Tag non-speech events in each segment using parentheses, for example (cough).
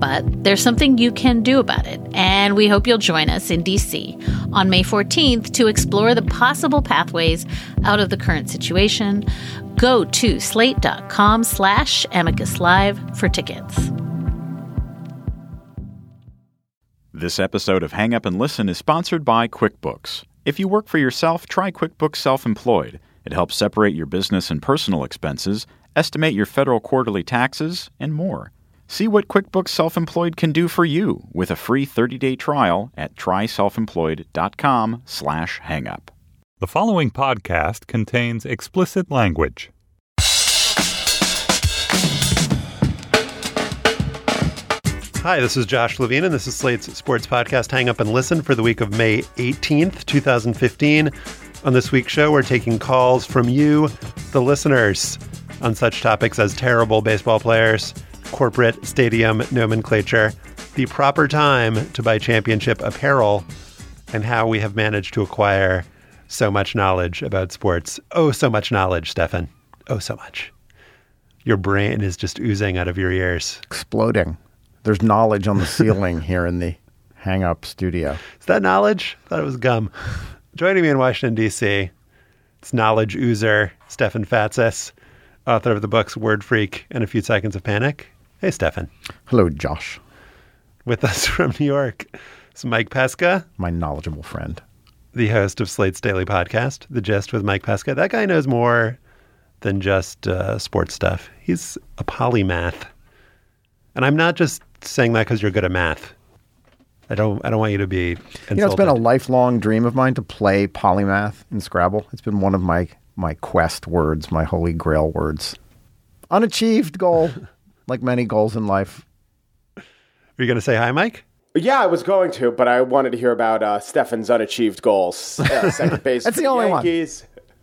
But there's something you can do about it, and we hope you'll join us in DC on May 14th to explore the possible pathways out of the current situation. Go to slate.com slash amicus live for tickets. This episode of Hang Up and Listen is sponsored by QuickBooks. If you work for yourself, try QuickBooks Self Employed. It helps separate your business and personal expenses, estimate your federal quarterly taxes, and more. See what QuickBooks Self Employed can do for you with a free 30-day trial at tryselfemployed.com/hangup. The following podcast contains explicit language. Hi, this is Josh Levin, and this is Slate's sports podcast, Hang Up and Listen, for the week of May 18th, 2015. On this week's show, we're taking calls from you, the listeners, on such topics as terrible baseball players, corporate stadium nomenclature, the proper time to buy championship apparel, and how we have managed to acquire so much knowledge about sports. Oh, so much knowledge, Stefan. Oh, so much. Your brain is just oozing out of your ears. exploding. There's knowledge on the (laughs) ceiling here in the hang up studio. Is that knowledge? I thought it was gum. Joining me in Washington, D.C., it's knowledge oozer, Stefan Fatsis, author of the books Word Freak and A Few Seconds of Panic. Hey, Stefan. Hello, Josh, With us (laughs) from New York is Mike Pesca, my knowledgeable friend. the host of Slate's daily podcast, The Gist with Mike Pesca. That guy knows more than just uh, sports stuff. He's a polymath. And I'm not just saying that because you're good at math. I don't. I don't want you to be. Insulted. You know, it's been a lifelong dream of mine to play polymath in Scrabble. It's been one of my my quest words, my holy grail words. Unachieved goal, (laughs) like many goals in life. Are you going to say hi, Mike? Yeah, I was going to, but I wanted to hear about uh, Stefan's unachieved goals. Uh, second (laughs) base. That's for the only one. Yankees. (laughs)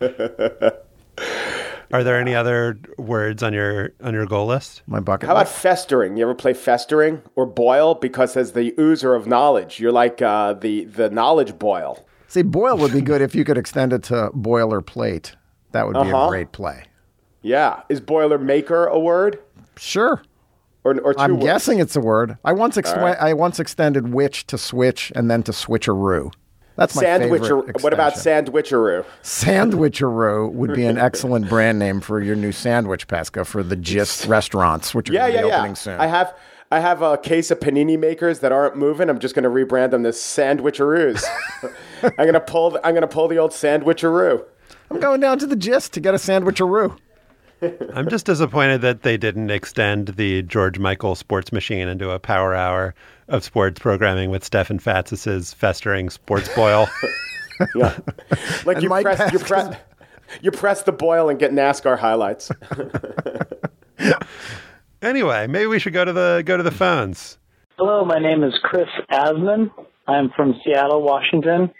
Are there any other words on your on your goal list? My bucket. How about list. festering? You ever play festering or boil? Because as the oozer of knowledge, you're like uh, the the knowledge boil. See, boil would be good if you could extend it to boilerplate. That would be Uh-huh. a great play. Yeah, is boiler maker a word Sure. or or 2 I'm words? guessing it's a word. I once ex- right. I once extended which to switch and then to switcheroo. That's my favorite. Sandwicher. What about extension. sandwicheroo? Sandwicheroo would be an (laughs) excellent brand name for your new sandwich, Pesca, for the Gist restaurants, which are Yeah, yeah, be yeah. soon. I have I have a case of panini makers that aren't moving. I'm just going to rebrand them as sandwicheroos. (laughs) I'm going to pull. The, I'm going to pull the old sandwicheroo. I'm going down to the Gist to get a sandwicheroo. I'm just disappointed that they didn't extend the George Michael sports machine into a power hour of sports programming with Stefan Fatsis's festering sports boil. (laughs) Yeah, like And you Mike press, you press, you press the boil and get NASCAR highlights. (laughs) anyway, maybe we should go to the go to the phones. Hello, my name is Chris Asman. I'm from Seattle, Washington.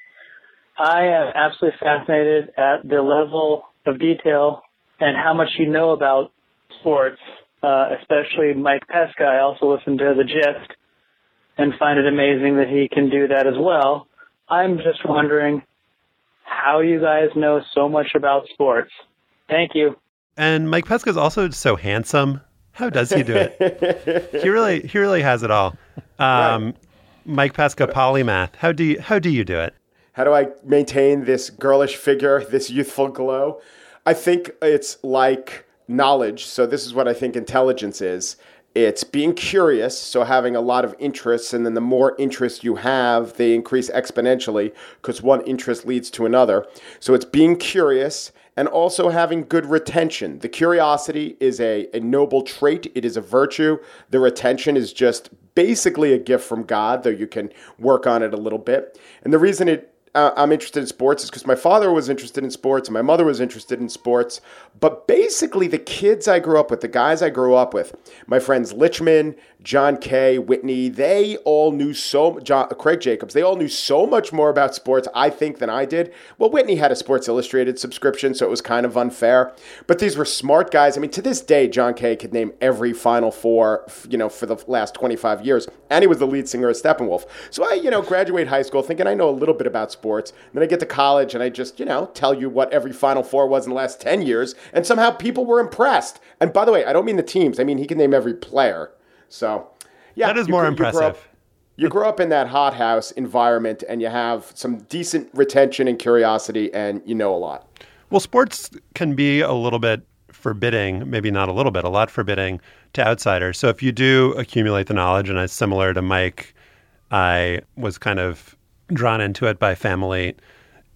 I am absolutely fascinated at the level of detail and how much you know about sports, uh, especially Mike Pesca. I also listen to The Gist and find it amazing that he can do that as well. I'm just wondering how you guys know so much about sports. Thank you. And Mike Pesca is also so handsome. How does he do it? (laughs) he really he really has it all. Um, Mike Pesca polymath. How do you how do you do it? How do I maintain this girlish figure, this youthful glow? I think it's like knowledge. So, this is what I think intelligence is it's being curious, so having a lot of interests, and then the more interest you have, they increase exponentially because one interest leads to another. So, it's being curious and also having good retention. The curiosity is a, a noble trait, it is a virtue. The retention is just basically a gift from God, though you can work on it a little bit. And the reason it Uh, I'm interested in sports is because my father was interested in sports and my mother was interested in sports. But basically, the kids I grew up with, the guys I grew up with, my friends Lichman, John Kay, Whitney, they all knew so John, Craig Jacobs, they all knew so much more about sports, I think, than I did. Well, Whitney had a Sports Illustrated subscription, so it was kind of unfair. But these were smart guys. I mean, to this day, John Kay could name every Final Four, you know, for the last 25 years, and he was the lead singer of Steppenwolf. So I, you know, graduate high school thinking I know a little bit about sports. Then I get to college and I just, you know, tell you what every Final Four was in the last 10 years, and somehow people were impressed. And by the way, I don't mean the teams. I mean he can name every player. So, yeah, That is you more grew- you grew up- impressive. you grow up in that hothouse environment and you have some decent retention and curiosity and you know a lot. Well, sports can be a little bit forbidding, maybe not a little bit, a lot forbidding to outsiders. So if you do accumulate the knowledge, and I similar to Mike, I was kind of drawn into it by family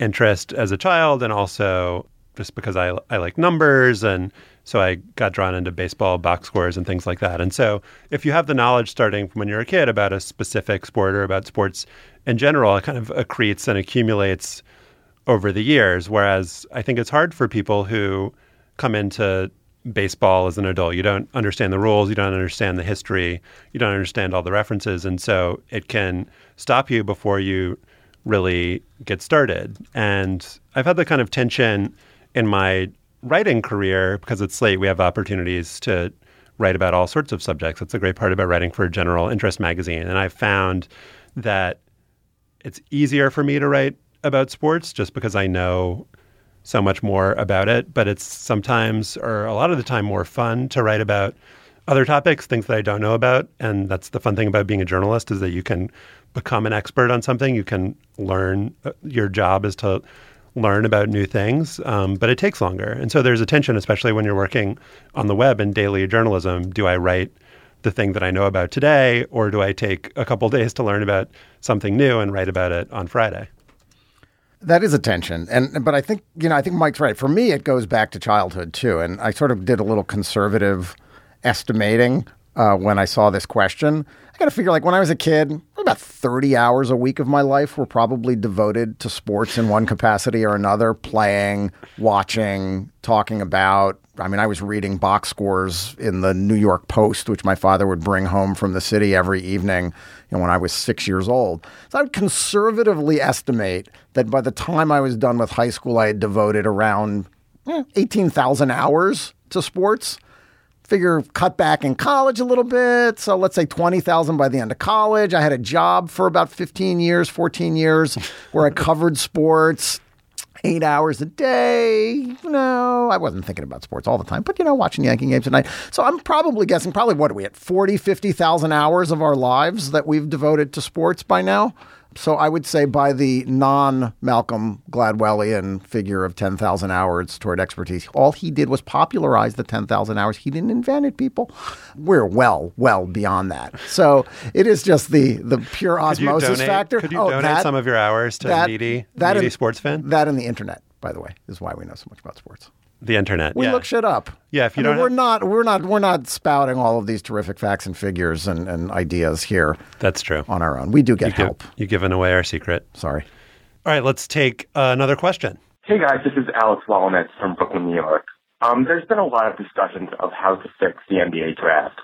interest as a child, and also just because I I like numbers, and so I got drawn into baseball box scores and things like that. And so if you have the knowledge starting from when you're a kid about a specific sport or about sports in general, it kind of accretes and accumulates over the years. Whereas I think it's hard for people who come into baseball as an adult. You don't understand the rules, you don't understand the history, you don't understand all the references. And so it can stop you before you really get started. And I've had the kind of tension in my writing career because at Slate we have opportunities to write about all sorts of subjects. That's a great part about writing for a General Interest magazine. And I've found that it's easier for me to write about sports just because I know so much more about it. But it's sometimes, or a lot of the time, more fun to write about other topics, things that I don't know about. And that's the fun thing about being a journalist is that you can become an expert on something. You can learn. uh, Your job is to learn about new things, um, but it takes longer. And so there's a tension, especially when you're working on the web and daily journalism. Do I write the thing that I know about today, or do I take a couple (laughs) days to learn about something new and write about it on Friday? That is a tension, and but I think you know I think Mike's right. For me, it goes back to childhood too, and I sort of did a little conservative estimating uh, when I saw this question. Got to figure like when I was a kid, about thirty hours a week of my life were probably devoted to sports in one capacity or another, playing, watching, talking about. I mean, I was reading box scores in the New York Post, which my father would bring home from the city every evening you know, when I was six years old. So I would conservatively estimate that by the time I was done with high school, I had devoted around eh, 18,000 hours to sports. Figure cut back in college a little bit. So let's say 20,000 by the end of college. I had a job for about 15 years, 14 years where I (laughs) covered sports eight hours a day. No, I wasn't thinking about sports all the time, but you know, watching Yankee games at night. So I'm probably guessing, probably what are we at 40, 50,000 hours of our lives that we've devoted to sports by now. So I would say by the non Malcolm Gladwellian figure of 10,000 hours toward expertise, all he did was popularize the 10,000 hours. He didn't invent it, people. We're well, well beyond that. So it is just the, the pure Could osmosis donate, factor. Could you Oh, donate that- some of your hours to that- needy, that needy and- sports fan? That and the internet, by the way, is why we know so much about sports. The internet. We yeah. look shit up. Yeah, if you I don't we're not we're not we're not spouting all of these terrific facts and figures and, and ideas here That's true. on our own. We do get You give- help. you given away our secret. Sorry. All right, let's take uh, another question. Hey guys, this is Alex Wallenetz from Brooklyn, New York. Um, there's been a lot of discussions of how to fix the NBA draft.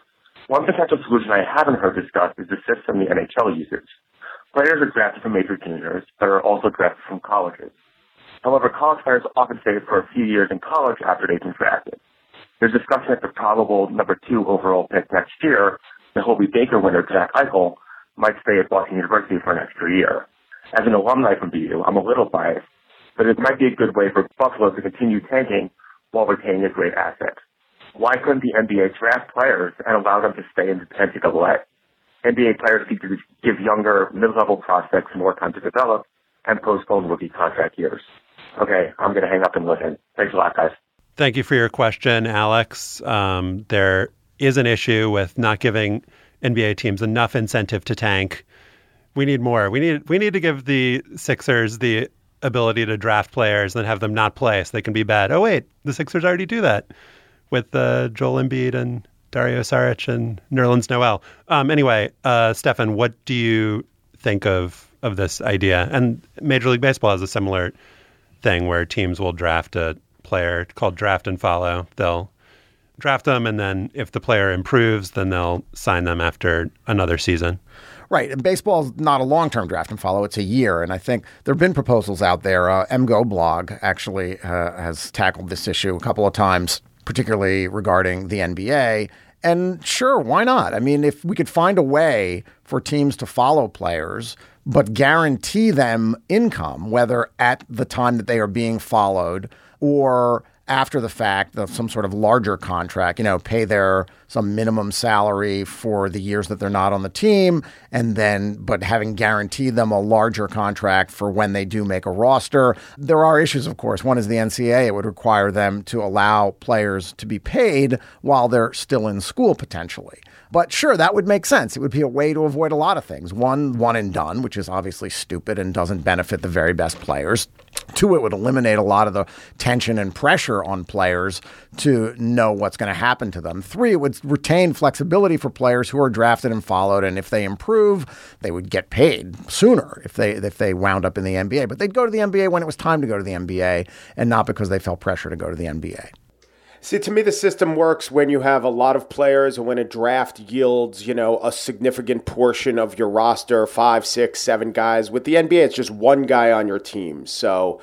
One potential solution I haven't heard discussed is the system the NHL uses. Players are drafted from major juniors, but are also drafted from colleges. However, college players often stay for a few years in college after they've been drafted. There's discussion that the probable number two overall pick next year, the Hobey Baker winner Jack Eichel, might stay at Boston University for an extra year. As an alumni from BU, I'm a little biased, but it might be a good way for Buffalo to continue tanking while retaining a great asset. Why couldn't the NBA draft players and allow them to stay in the NCAA? NBA players need to give younger, mid-level prospects more time to develop and postpone rookie contract years. Okay, I'm going to hang up and listen. Thanks a lot, guys. Thank you for your question, Alex. Um, there is an issue with not giving NBA teams enough incentive to tank. We need more. We need we need to give the Sixers the ability to draft players and have them not play so they can be bad. Oh wait, the Sixers already do that with uh, Joel Embiid and Dario Saric and Nerlens Noel. Um, anyway, uh, Stefan, what do you think of of this idea? And Major League Baseball has a similar thing where teams will draft a player called draft and follow. They'll draft them, and then if the player improves, then they'll sign them after another season. Right. And baseball's not a long term draft and follow, it's a year. And I think there have been proposals out there. Uh, MGoBlog actually uh, has tackled this issue a couple of times, particularly regarding the NBA. And sure, why not? I mean, if we could find a way for teams to follow players, but guarantee them income, whether at the time that they are being followed or after the fact of some sort of larger contract, you know, pay their some minimum salary for the years that they're not on the team, and then but having guaranteed them a larger contract for when they do make a roster. There are issues, of course. One is the NCAA; it would require them to allow players to be paid while they're still in school potentially. But sure, that would make sense. It would be a way to avoid a lot of things. One, one and done, which is obviously stupid and doesn't benefit the very best players. Two, it would eliminate a lot of the tension and pressure on players to know what's going to happen to them. Three, it would retain flexibility for players who are drafted and followed, and if they improve, they would get paid sooner if they if they wound up in the NBA. But they'd go to the NBA when it was time to go to the NBA, and not because they felt pressure to go to the NBA. See, to me, the system works when you have a lot of players and when a draft yields, you know, a significant portion of your roster five, six, seven guys. With the NBA, it's just one guy on your team. So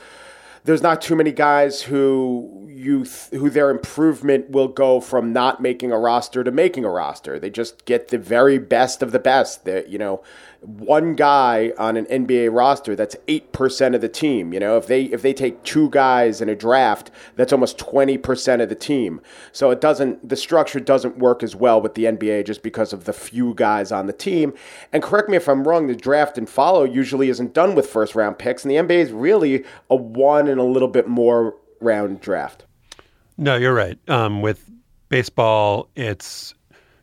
there's not too many guys who you th- who their improvement will go from not making a roster to making a roster. They just get the very best of the best. That you know, one guy on an NBA roster that's eight percent of the team. You know, if they if they take two guys in a draft, that's almost twenty percent of the team. So it doesn't the structure doesn't work as well with the NBA just because of the few guys on the team. And correct me if I'm wrong, the draft and follow usually isn't done with first round picks, and the NBA is really a one and a little bit more round draft. No, you're right. Um, with baseball, it's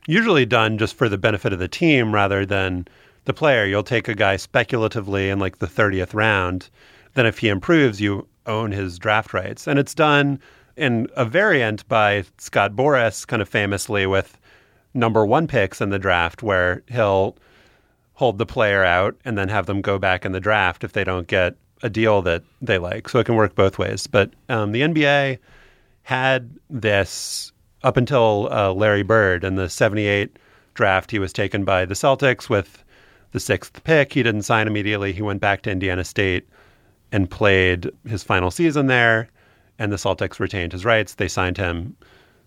usually done just for the benefit of the team rather than the player. You'll take a guy speculatively in like the 30th round. Then, if he improves, you own his draft rights. And it's done in a variant by Scott Boras, kind of famously with number one picks in the draft, where he'll hold the player out and then have them go back in the draft if they don't get a deal that they like. So it can work both ways. But um, the NBA had this up until uh, Larry Bird in the 78 draft. He was taken by the Celtics with the sixth pick. He didn't sign immediately. He went back to Indiana State and played his final season there. And the Celtics retained his rights. They signed him.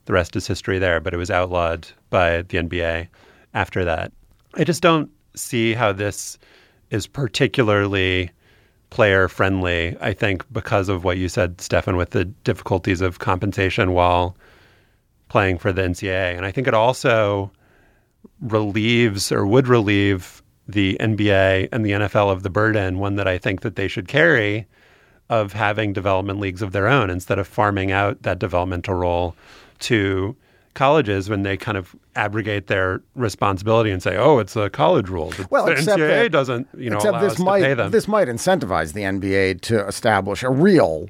The rest is history there, but it was outlawed by the NBA after that. I just don't see how this is particularly player friendly. I think because of what you said, Stefan, with the difficulties of compensation while playing for the NCAA. And I think it also relieves or would relieve the NBA and the NFL of the burden, one that I think that they should carry of having development leagues of their own instead of farming out that developmental role to colleges when they kind of abrogate their responsibility and say, "Oh, it's a college rule." The, Well, the except NCAA that- doesn't, you know, except this might to pay them. this might incentivize the NBA to establish a real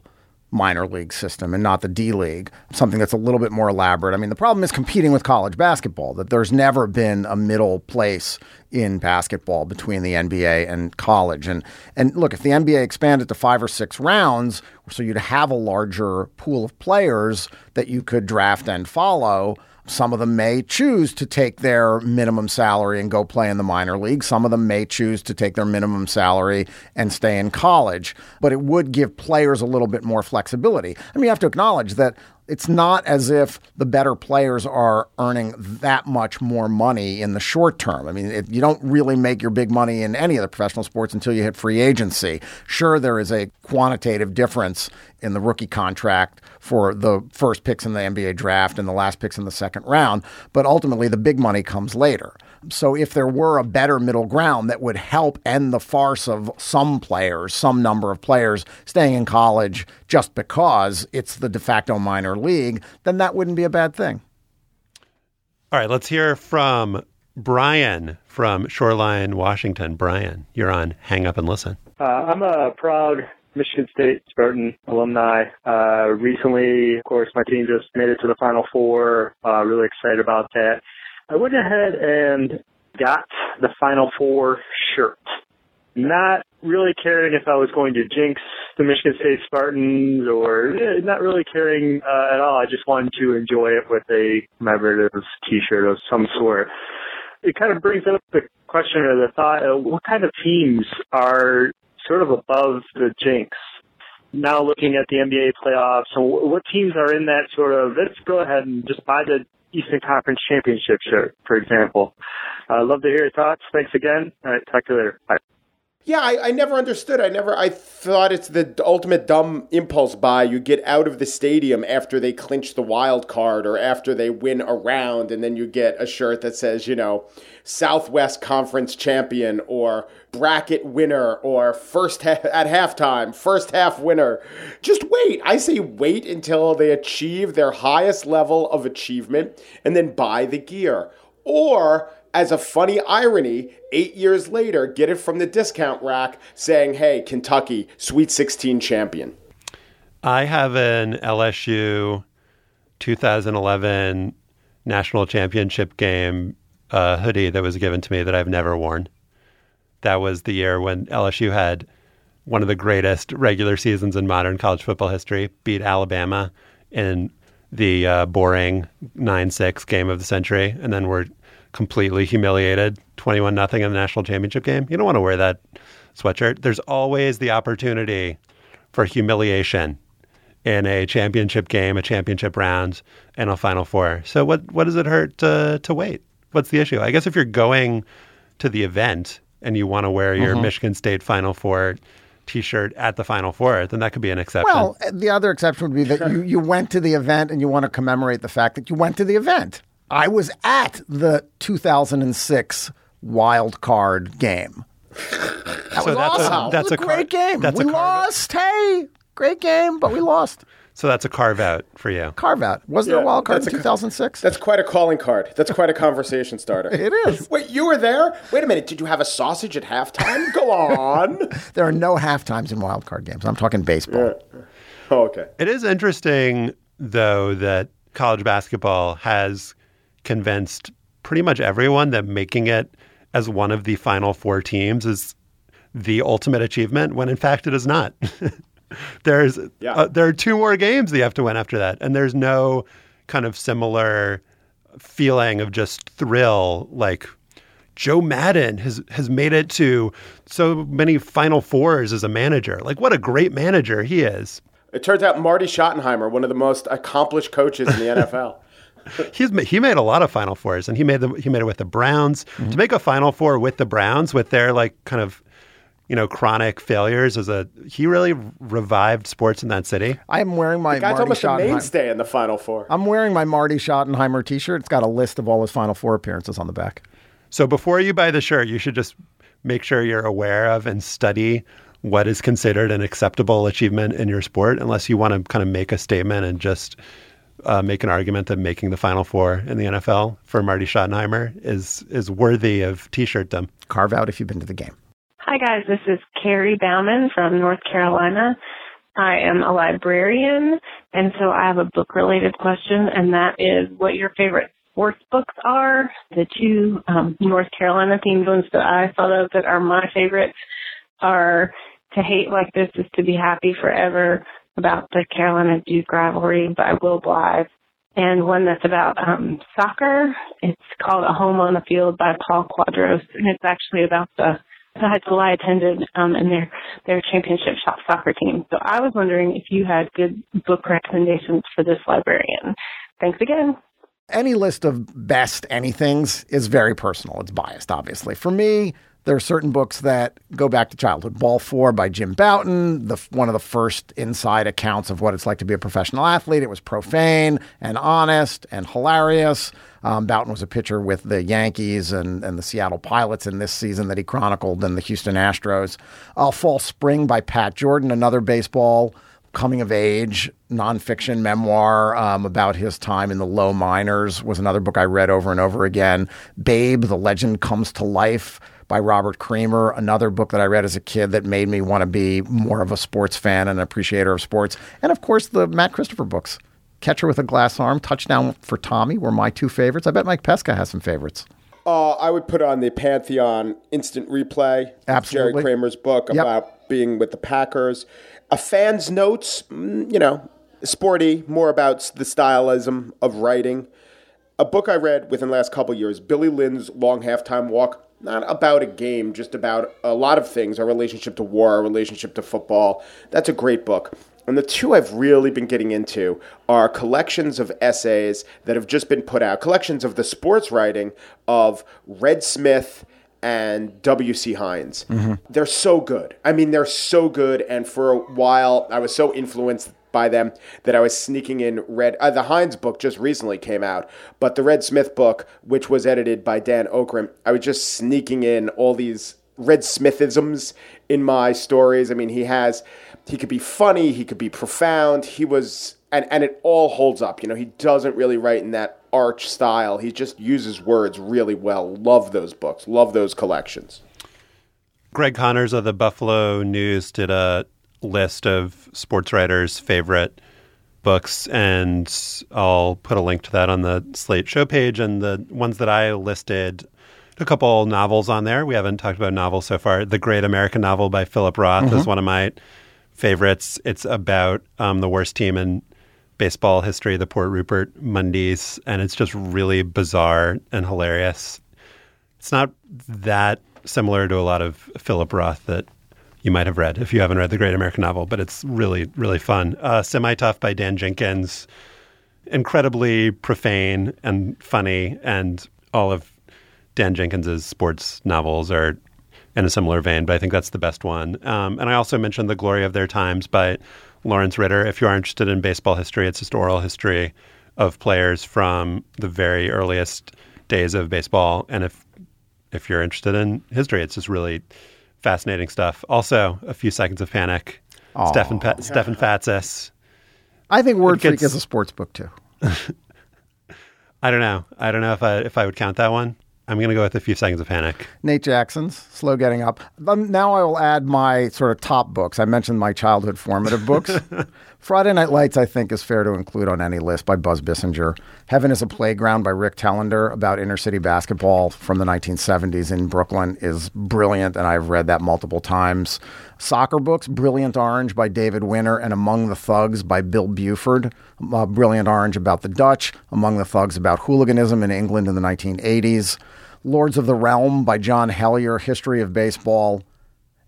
minor league system and not the D League, something that's a little bit more elaborate. I mean, the problem is competing with college basketball, that there's never been a middle place in basketball between the NBA and college. And and look, if the NBA expanded to five or six rounds, so you'd have a larger pool of players that you could draft and follow. Some of them may choose to take their minimum salary and go play in the minor league. Some of them may choose to take their minimum salary and stay in college. But it would give players a little bit more flexibility. I mean, you have to acknowledge that it's not as if the better players are earning that much more money in the short term. I mean, you don't really make your big money in any of the professional sports until you hit free agency. Sure, there is a quantitative difference in the rookie contract for the first picks in the NBA draft and the last picks in the second round, but ultimately the big money comes later. So if there were a better middle ground that would help end the farce of some players, some number of players staying in college just because it's the de facto minor league, then that wouldn't be a bad thing. All right, let's hear from Brian from Shoreline, Washington. Brian, you're on Hang Up and Listen. Uh, I'm a proud Michigan State Spartan alumni. Uh, recently, of course, my team just made it to the Final Four. Uh, really excited about that. I went ahead and got the Final Four shirt. Not really caring if I was going to jinx the Michigan State Spartans or eh, not really caring uh, at all. I just wanted to enjoy it with a commemorative T-shirt of some sort. It kind of brings up the question or the thought: uh, what kind of teams are sort of above the jinx? Now looking at the NBA playoffs, so what teams are in that sort of? Let's go ahead and just buy the Eastern Conference Championship shirt, for example. I'd uh, love to hear your thoughts. Thanks again. All right, talk to you later. Bye. Yeah, I, I never understood. I never. I thought it's the ultimate dumb impulse buy. You get out of the stadium after they clinch the wild card or after they win a round, and then you get a shirt that says, you know, Southwest Conference champion or bracket winner or first ha- at halftime, first half winner. Just wait. I say wait until they achieve their highest level of achievement and then buy the gear. Or as a funny irony, eight years later, get it from the discount rack saying, hey, Kentucky, Sweet 16 champion. I have an LSU 2011 national championship game uh, hoodie that was given to me that I've never worn. That was the year when LSU had one of the greatest regular seasons in modern college football history, beat Alabama in the uh, boring 9 6 game of the century, and then were completely humiliated 21 nothing in the national championship game. You don't want to wear that sweatshirt. There's always the opportunity for humiliation in a championship game, a championship round, and a final four. So what what does it hurt to to wait? What's the issue? I guess if you're going to the event and you want to wear your mm-hmm. Michigan State Final Four T-shirt at the Final Four, then that could be an exception. Well, the other exception would be that you, you went to the event and you want to commemorate the fact that you went to the event. I was at the 2006 wild card game. That so was that's awesome. A, that's a, a great car- game. That's we a lost. Hey, great game, but we lost. So that's a carve out for you. Carve out. Was there a wild card in 2006? That's quite a calling card. That's quite a conversation starter. (laughs) It is. (laughs) Wait, you were there? Wait a minute. Did you have a sausage at halftime? (laughs) Go on. There are no half times in wild card games. I'm talking baseball. Oh, okay. It is interesting, though, that college basketball has convinced pretty much everyone that making it as one of the final four teams is the ultimate achievement, when in fact it is not. (laughs) there's Yeah. uh, there are two more games that you have to win after that, and there's no kind of similar feeling of just thrill like. Joe Maddon has has made it to so many Final Fours as a manager. Like, what a great manager he is. It turns out Marty Schottenheimer, one of the most accomplished coaches in the NFL. (laughs) He's he made a lot of Final Fours, and he made them. He made it with the Browns. Mm-hmm. To make a Final Four with the Browns, with their like kind of, you know, chronic failures, as a he really revived sports in that city. I am wearing my The guy's Marty almost a mainstay in the Final Four. I'm wearing my Marty Schottenheimer T-shirt. It's got a list of all his Final Four appearances on the back. So before you buy the shirt, you should just make sure you're aware of and study what is considered an acceptable achievement in your sport, unless you want to kind of make a statement and just uh, make an argument that making the Final Four in the NFL for Marty Schottenheimer is is worthy of t-shirtdom. Carve out if you've been to the game. Hi, guys. This is Carrie Bauman from North Carolina. I am a librarian, and so I have a book related question, and that is what your favorite sports books are. The two um, North Carolina themed ones that I thought of that are my favorites are To Hate Like This is to Be Happy Forever about the Carolina Duke rivalry by Will Blythe. And one that's about um, soccer. It's called A Home on the Field by Paul Cuadros, and it's actually about the the high school I attended um, and their their championship shop soccer team. So I was wondering if you had good book recommendations for this librarian. Thanks again. Any list of best anythings is very personal. It's biased, obviously. For me, there are certain books that go back to childhood. Ball Four by Jim Bouton, the, one of the first inside accounts of what it's like to be a professional athlete. It was profane and honest and hilarious. Um, Bouton was a pitcher with the Yankees and, and the Seattle Pilots in this season that he chronicled, and the Houston Astros. Uh, Fall Spring by Pat Jordan, another baseball coming of age nonfiction memoir um, about his time in the low minors was another book I read over and over again. Babe, The Legend Comes to Life by Robert Creamer, another book that I read as a kid that made me want to be more of a sports fan and an appreciator of sports. And of course, the Matt Christopher books. Catcher with a Glass Arm, Touchdown for Tommy were my two favorites. I bet Mike Pesca has some favorites. Uh, I would put on the Pantheon Instant Replay. Absolutely. Jerry Kramer's book Yep. about being with the Packers. A fan's notes, mm, you know, sporty, more about the stylism of writing. A book I read within the last couple of years, Billy Lynn's Long Halftime Walk. Not about a game, just about a lot of things, our relationship to war, our relationship to football. That's a great book. And the two I've really been getting into are collections of essays that have just been put out, collections of the sports writing of Red Smith and W.C. Heinz. Mm-hmm. They're so good. I mean, they're so good. And for a while, I was so influenced by them that I was sneaking in Red. Uh, the Heinz book just recently came out, but the Red Smith book, which was edited by Dan Okrent, I was just sneaking in all these Red Smithisms in my stories. I mean, he has, he could be funny, he could be profound. He was, and, and it all holds up. You know, he doesn't really write in that arch style. He just uses words really well. Love those books, love those collections. Greg Connors of the Buffalo News did a list of sports writers' favorite books, and I'll put a link to that on the Slate show page. And the ones that I listed, a couple novels on there. We haven't talked about novels so far. The Great American Novel by Philip Roth is Mhm. one of my favorites. It's about um, the worst team in baseball history, the Port Ruppert Mundys, and it's just really bizarre and hilarious. It's not that similar to a lot of Philip Roth that you might have read if you haven't read the Great American Novel, but it's really, really fun. Uh, Semi Tough by Dan Jenkins, incredibly profane and funny, and all of Dan Jenkins's sports novels are in a similar vein, but I think that's the best one. Um, and I also mentioned The Glory of Their Times by Lawrence Ritter. If you are interested in baseball history, it's just oral history of players from the very earliest days of baseball. And if if you're interested in history, it's just really fascinating stuff. Also, a few seconds of panic. Aw. Stefan pa- Stefan Fatsis. I think Word It Freak gets- is a sports book too. (laughs) I don't know. I don't know if I if I would count that one. I'm going to go with a few seconds of panic. Nate Jackson's Slow Getting Up. Um, now I will add my sort of top books. I mentioned my childhood formative books. (laughs) Friday Night Lights, I think, is fair to include on any list by Buzz Bissinger. Heaven is a Playground by Rick Telander about inner city basketball from the 1970s in Brooklyn is brilliant, and I've read that multiple times. Soccer books, Brilliant Orange by David Winner and Among the Thugs by Bill Buford. Uh, Brilliant Orange about the Dutch, Among the Thugs about hooliganism in England in the 1980s. Lords of the Realm by John Helyar, History of Baseball.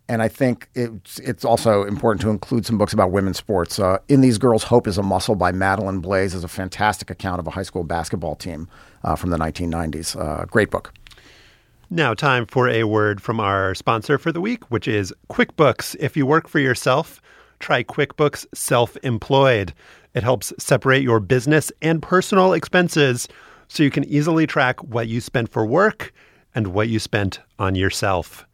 And I think it's, it's also important to include some books about women's sports. Uh, In These Girls, Hope is a Muscle by Madeleine Blais is a fantastic account of a high school basketball team uh, from the 1990s. Uh, great book. Now, time for a word from our sponsor for the week, which is QuickBooks. If you work for yourself, try QuickBooks Self Employed. It helps separate your business and personal expenses so you can easily track what you spent for work and what you spent on yourself.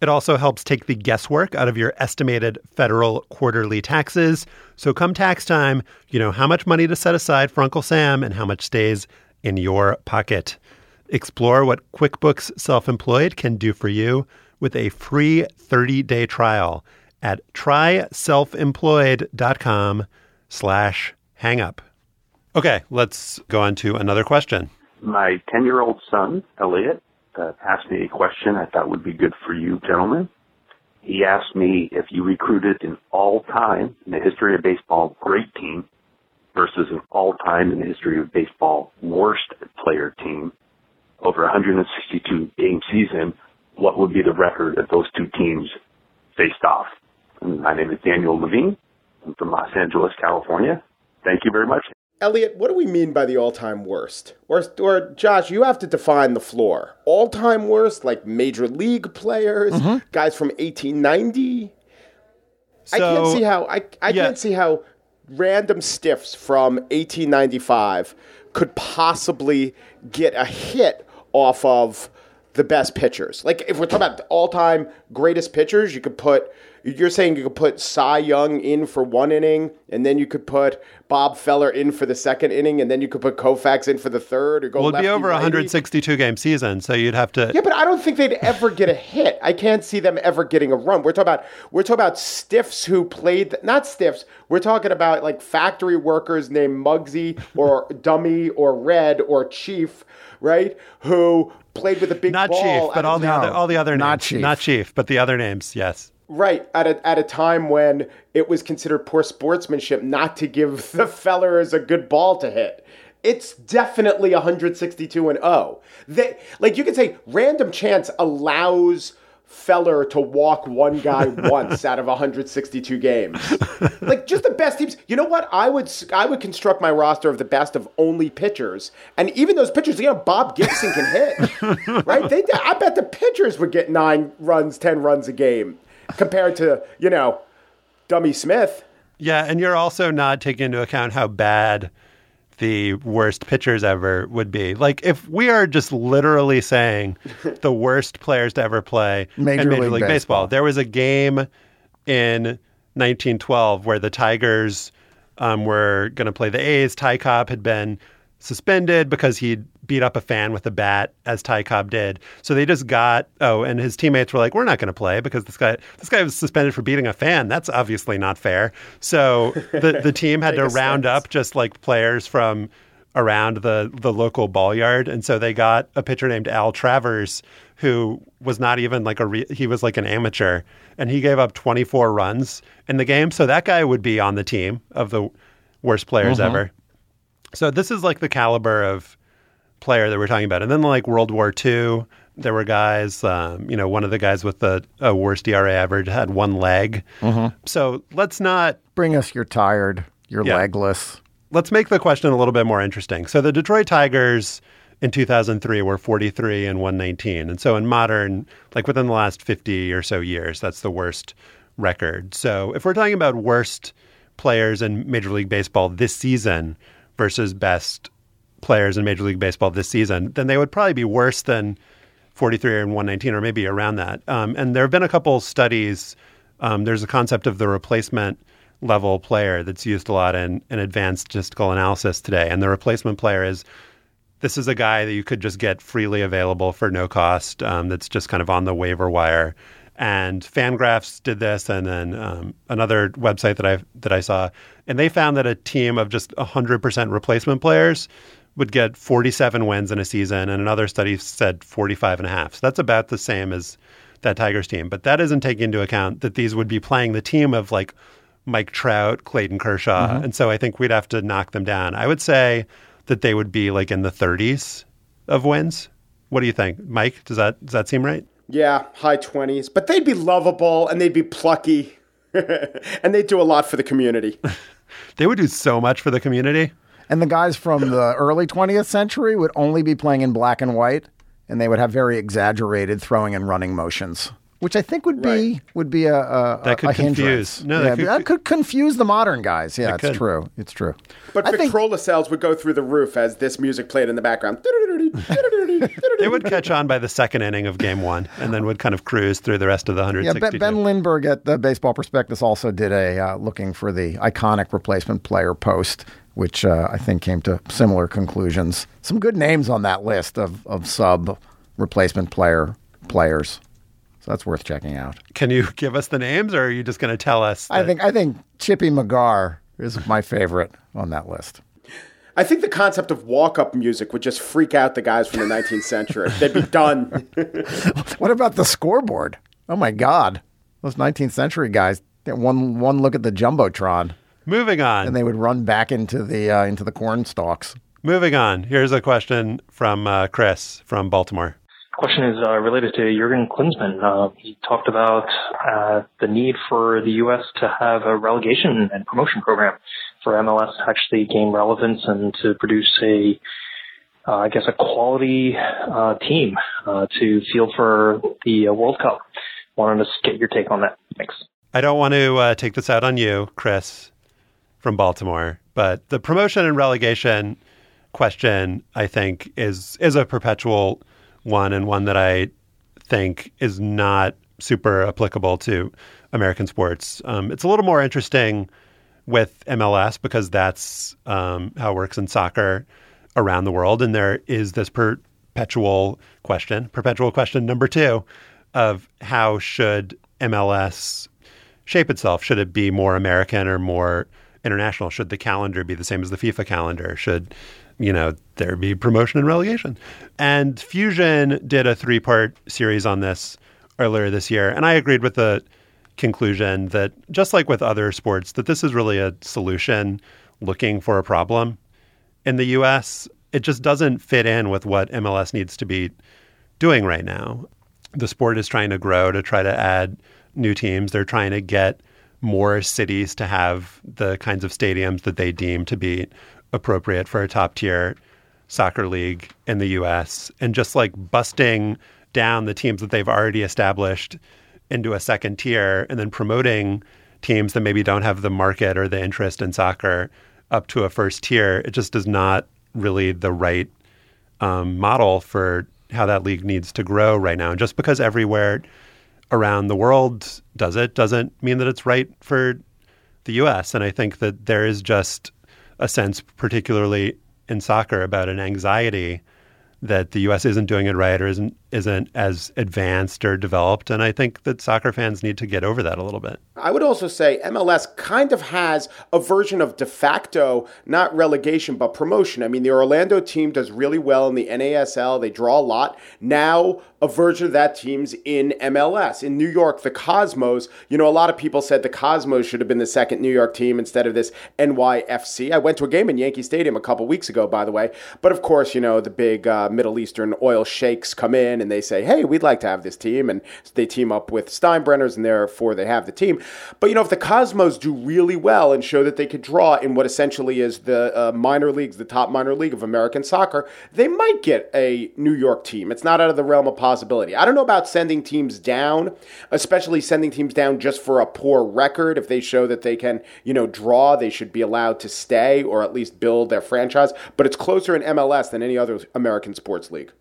It also helps take the guesswork out of your estimated federal quarterly taxes. So come tax time, you know how much money to set aside for Uncle Sam and how much stays in your pocket. Explore what QuickBooks Self Employed can do for you with a free 30 day trial at tryselfemployed.com slash hangup. Okay, let's go on to another question. My 10 year old son, Elliot, uh, asked me a question I thought would be good for you, gentlemen. He asked me if you recruited an all time in the history of baseball great team versus an all time in the history of baseball worst player team over a 162 game season, what would be the record if those two teams faced off? My name is Daniel Levine. I'm from Los Angeles, California. Thank you very much. Elliot, what do we mean by the all-time worst? Or, or Josh, you have to define the floor. All-time worst, like major league players, mm-hmm. guys from 1890. I can't see how I, I yeah. can't see how random stiffs from 1895 could possibly get a hit off of the best pitchers. Like if we're talking about all-time greatest pitchers, you could put you're saying you could put Cy Young in for one inning, and then you could put Bob Feller in for the second inning, and then you could put Koufax in for the third, or go Well, it'd be over a righty. 162 game season, so you'd have to. Yeah, but I don't think they'd ever get a hit. I can't see them ever getting a run. We're talking about we're talking about stiffs who played not stiffs. We're talking about like factory workers named Muggsy or Dummy or Red or Chief, right? Who played with a big Not ball chief, but at a all the time- other all the other names. not chief. Not chief, but the other names, yes. Right, at a, at a time when it was considered poor sportsmanship not to give (laughs) the fellers a good ball to hit. It's definitely 162 and 0. They, like you could say, random chance allows Feller to walk one guy (laughs) once out of 162 games. Like just the best teams. You know what? I would I would construct my roster of the best of only pitchers, and even those pitchers. You know, Bob Gibson can hit, (laughs) right? They, I bet the pitchers would get nine runs, ten runs a game, compared to you know, Dummy Smith. Yeah, and you're also not taking into account how bad the worst pitchers ever would be. Like if we are just literally saying (laughs) the worst players to ever play Major in Major League League, Baseball. Baseball. there was a game in 1912 where the Tigers um, were going to play the A's. Ty Cobb had been suspended because he'd beat up a fan with a bat, as Ty Cobb did. So they just got oh, and his teammates were like, "We're not going to play because this guy this guy was suspended for beating a fan. That's obviously not fair." So the (laughs) the team had to round stance. up just like players from around the the local ball yard, and so they got a pitcher named Al Travers who was not even like a re- he was like an amateur, and he gave up 24 runs in the game. So that guy would be on the team of the worst players Mhm. ever. So this is like the caliber of player that we're talking about. And then like World War II, there were guys, um, you know, one of the guys with the uh, worst ERA average had one leg. Mhm. So let's not Bring us you're tired, you're Yeah. legless. let's make the question a little bit more interesting. So the Detroit Tigers in 2003 were 43 and 119. And so in modern, like within the last 50 or so years, that's the worst record. So if we're talking about worst players in Major League Baseball this season versus best players in Major League Baseball this season, then they would probably be worse than 43 and 119 or maybe around that. Um, and there have been a couple studies. Um, there's a concept of the replacement level player that's used a lot in, in advanced statistical analysis today. And the replacement player is this is a guy that you could just get freely available for no cost um, that's just kind of on the waiver wire. And Fangraphs did this, and then um, another website that I that I saw, and they found that a team of just 100% replacement players would get 47 wins in a season, and another study said 45 and a half. So that's about the same as that Tigers team. But that isn't taking into account that these would be playing the team of like Mike Trout, Clayton Kershaw, Mhm. and so I think we'd have to knock them down. I would say that they would be like in the 30s of wins. What do you think, Mike? Does that does that seem right? Yeah, high 20s, but they'd be lovable and they'd be plucky. (laughs) and they'd do a lot for the community. (laughs) They would do so much for the community. And the guys from the early 20th century would only be playing in black and white, and they would have very exaggerated throwing and running motions, which I think would be would be a, a That could a hindrance. confuse. No, yeah, that could- that could confuse the modern guys. Yeah, That it's could. true. It's true. But Victrola cells would go through the roof as this music played in the background. (laughs) They would catch on by the second inning of game one, and then would kind of cruise through the rest of the hundred. Yeah, Ben, ben Lindbergh at the Baseball Prospectus also did a uh, looking for the iconic replacement player post, which uh, I think came to similar conclusions. Some good names on that list of, of sub replacement player players. So that's worth checking out. Can you (laughs) give us the names, or are you just going to tell us? I think I think Chippy McGarr is my favorite on that list. I think the concept of walk up music would just freak out the guys from the 19th century. They'd be done. (laughs) what about the scoreboard? Oh my God. Those 19th century guys, one, one look at the Jumbotron. Moving on. And they would run back into the, uh, into the corn stalks. Moving on. Here's a question from uh, Chris from Baltimore. The question is uh, related to Jurgen Klinsmann. Uh, he talked about uh, the need for the U.S. to have a relegation and promotion program for MLS to actually gain relevance and to produce a, uh, I guess, a quality uh, team uh, to field for the World Cup. Wanted to get your take on that. Thanks. I don't want to take this out on you, Chris, from Baltimore, but the promotion and relegation question, I think, is is a perpetual one and one that I think is not super applicable to American sports. Um, it's a little more interesting with MLS because that's um, how it works in soccer around the world. And there is this perpetual question, perpetual question number two of how should MLS shape itself? Should it be more American or more international? Should the calendar be the same as the FIFA calendar? Should you know, there'd be promotion and relegation. And Fusion did a three part series on this earlier this year. And I agreed with the conclusion that just like with other sports, that this is really a solution looking for a problem. In the US, it just doesn't fit in with what MLS needs to be doing right now. The sport is trying to grow to try to add new teams. They're trying to get more cities to have the kinds of stadiums that they deem to be appropriate for a top tier soccer league in the US and just like busting down the teams that they've already established into a second tier and then promoting teams that maybe don't have the market or the interest in soccer up to a first tier, it just is not really the right um, model for how that league needs to grow right now. And just because everywhere around the world does it doesn't mean that it's right for the US. And I think that there is just a sense, particularly in soccer, about an anxiety that the U.S. isn't doing it right or isn't isn't as advanced or developed. And I think that soccer fans need to get over that a little bit. I would also say MLS kind of has a version of de facto, not relegation, but promotion. I mean, the Orlando team does really well in the NASL. They draw a lot. Now, a version of that team's in MLS. In New York, the Cosmos, you know, a lot of people said the Cosmos should have been the second New York team instead of this NYFC. I went to a game in Yankee Stadium a couple weeks ago, by the way. But of course, you know, the big uh, Middle Eastern oil sheiks come in and they say, hey, we'd like to have this team. And they team up with Steinbrenners, and therefore they have the team. But, you know, if the Cosmos do really well and show that they could draw in what essentially is the uh, minor leagues, the top minor league of American soccer, they might get a New York team. It's not out of the realm of possibility. I don't know about sending teams down, especially sending teams down just for a poor record. If they show that they can, you know, draw, they should be allowed to stay or at least build their franchise. But it's closer in MLS than any other American sports league.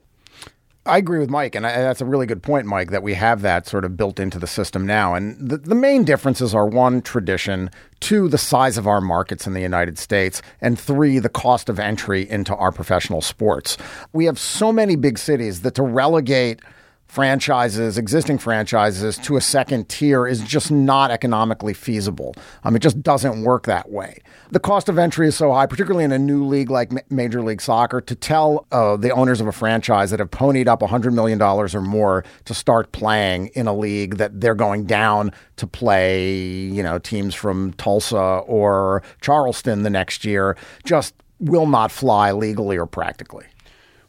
I agree with Mike, and I, that's a really good point, Mike, that we have that sort of built into the system now. And the, the main differences are one, tradition, two, the size of our markets in the United States, and three, the cost of entry into our professional sports. We have so many big cities that to relegate – franchises, existing franchises, to a second tier is just not economically feasible. Um, it just doesn't work that way. The cost of entry is so high, particularly in a new league like Major League Soccer, to tell uh, the owners of a franchise that have ponied up $100 million or more to start playing in a league that they're going down to play, you know, teams from Tulsa or Charleston the next year just will not fly legally or practically.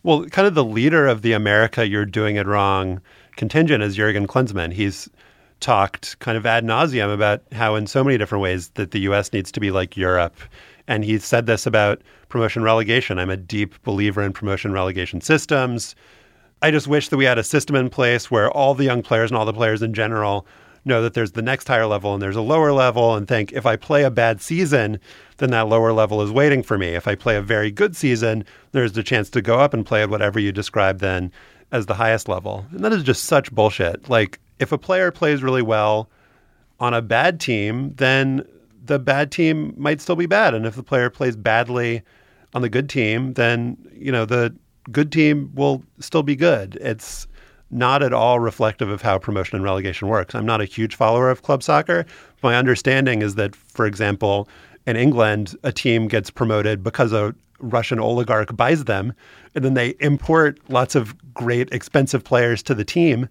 Well, kind of the leader of the America You're Doing It Wrong contingent is Jurgen Klinsmann. He's talked kind of ad nauseum about how, in so many different ways, that the U.S. needs to be like Europe. And he said this about promotion relegation. I'm a deep believer in promotion relegation systems. I just wish that we had a system in place where all the young players and all the players in general know that there's the next higher level and there's a lower level and think if I play a bad season, then that lower level is waiting for me. If I play a very good season, there's the chance to go up and play at whatever you describe then as the highest level. And that is just such bullshit. Like if a player plays really well on a bad team, then the bad team might still be bad. And if the player plays badly on the good team, then, you know, the good team will still be good. It's not at all reflective of how promotion and relegation works. I'm not a huge follower of club soccer. My understanding is that, for example, in England, a team gets promoted because a Russian oligarch buys them, and then they import lots of great, expensive players to the team.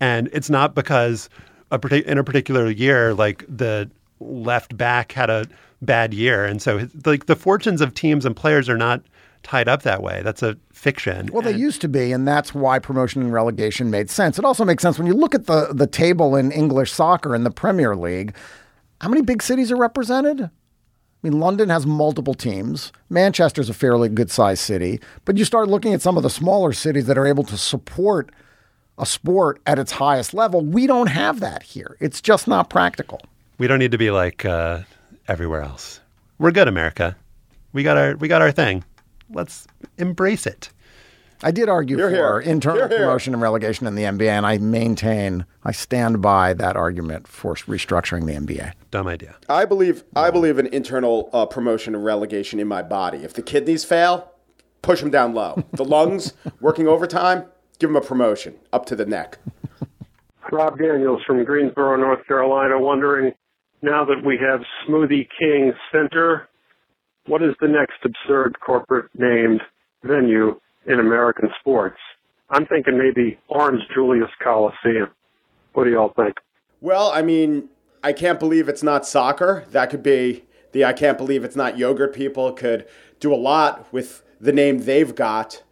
And it's not because a in a particular year, like the left back had a bad year, and so like the fortunes of teams and players are not tied up that way. That's a fiction. Well, they used to be, and that's why promotion and relegation made sense. It also makes sense when you look at the the table in English soccer in the Premier League. How many big cities are represented? I mean, London has multiple teams. Manchester's a fairly good sized city. But you start looking at some of the smaller cities that are able to support a sport at its highest level. We don't have that here. It's just not practical. We don't need to be like uh, everywhere else. We're good, America. We got our we got our thing. Let's embrace it. I did argue You're for here. internal You're here. promotion and relegation in the NBA, and I maintain, I stand by that argument for restructuring the NBA. Dumb idea. I believe I believe in internal uh, promotion and relegation in my body. If the kidneys fail, push them down low. The lungs (laughs) working overtime, give them a promotion up to the neck. Rob Daniels from Greensboro, North Carolina, wondering now that we have Smoothie King Center, what is the next absurd corporate named venue in American sports? I'm thinking maybe Orange Julius Coliseum. What do y'all think? Well, I mean, I can't believe it's not soccer. That could be the I can't believe it's not yogurt people could do a lot with the name they've got.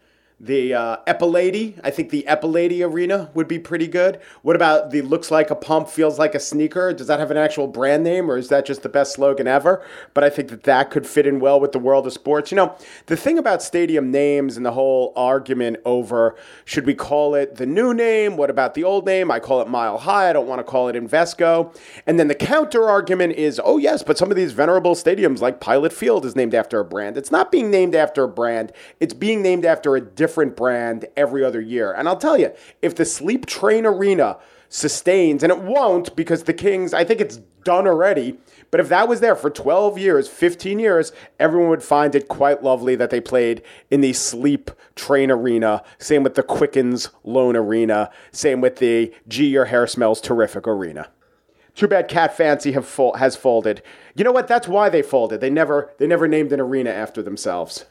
The uh, Epilady, I think the Epilady Arena would be pretty good. What about the looks like a pump, feels like a sneaker? Does that have an actual brand name or is that just the best slogan ever? But I think that that could fit in well with the world of sports. You know, the thing about stadium names and the whole argument over should we call it the new name? What about the old name? I call it Mile High. I don't want to call it Invesco. And then the counter argument is, oh, yes, but some of these venerable stadiums like Pilot Field is named after a brand. It's not being named after a brand, it's being named after a different brand every other year. And I'll tell you, if the Sleep Train Arena sustains, and it won't because the Kings, I think it's done already. But if that was there for 12 years, 15 years, everyone would find it quite lovely that they played in the Sleep Train Arena. Same with the Quickens Loan Arena. Same with the Gee, Your Hair Smells Terrific Arena. Too bad Cat Fancy have fol- has folded. You know what? That's why they folded. They never they never named an arena after themselves.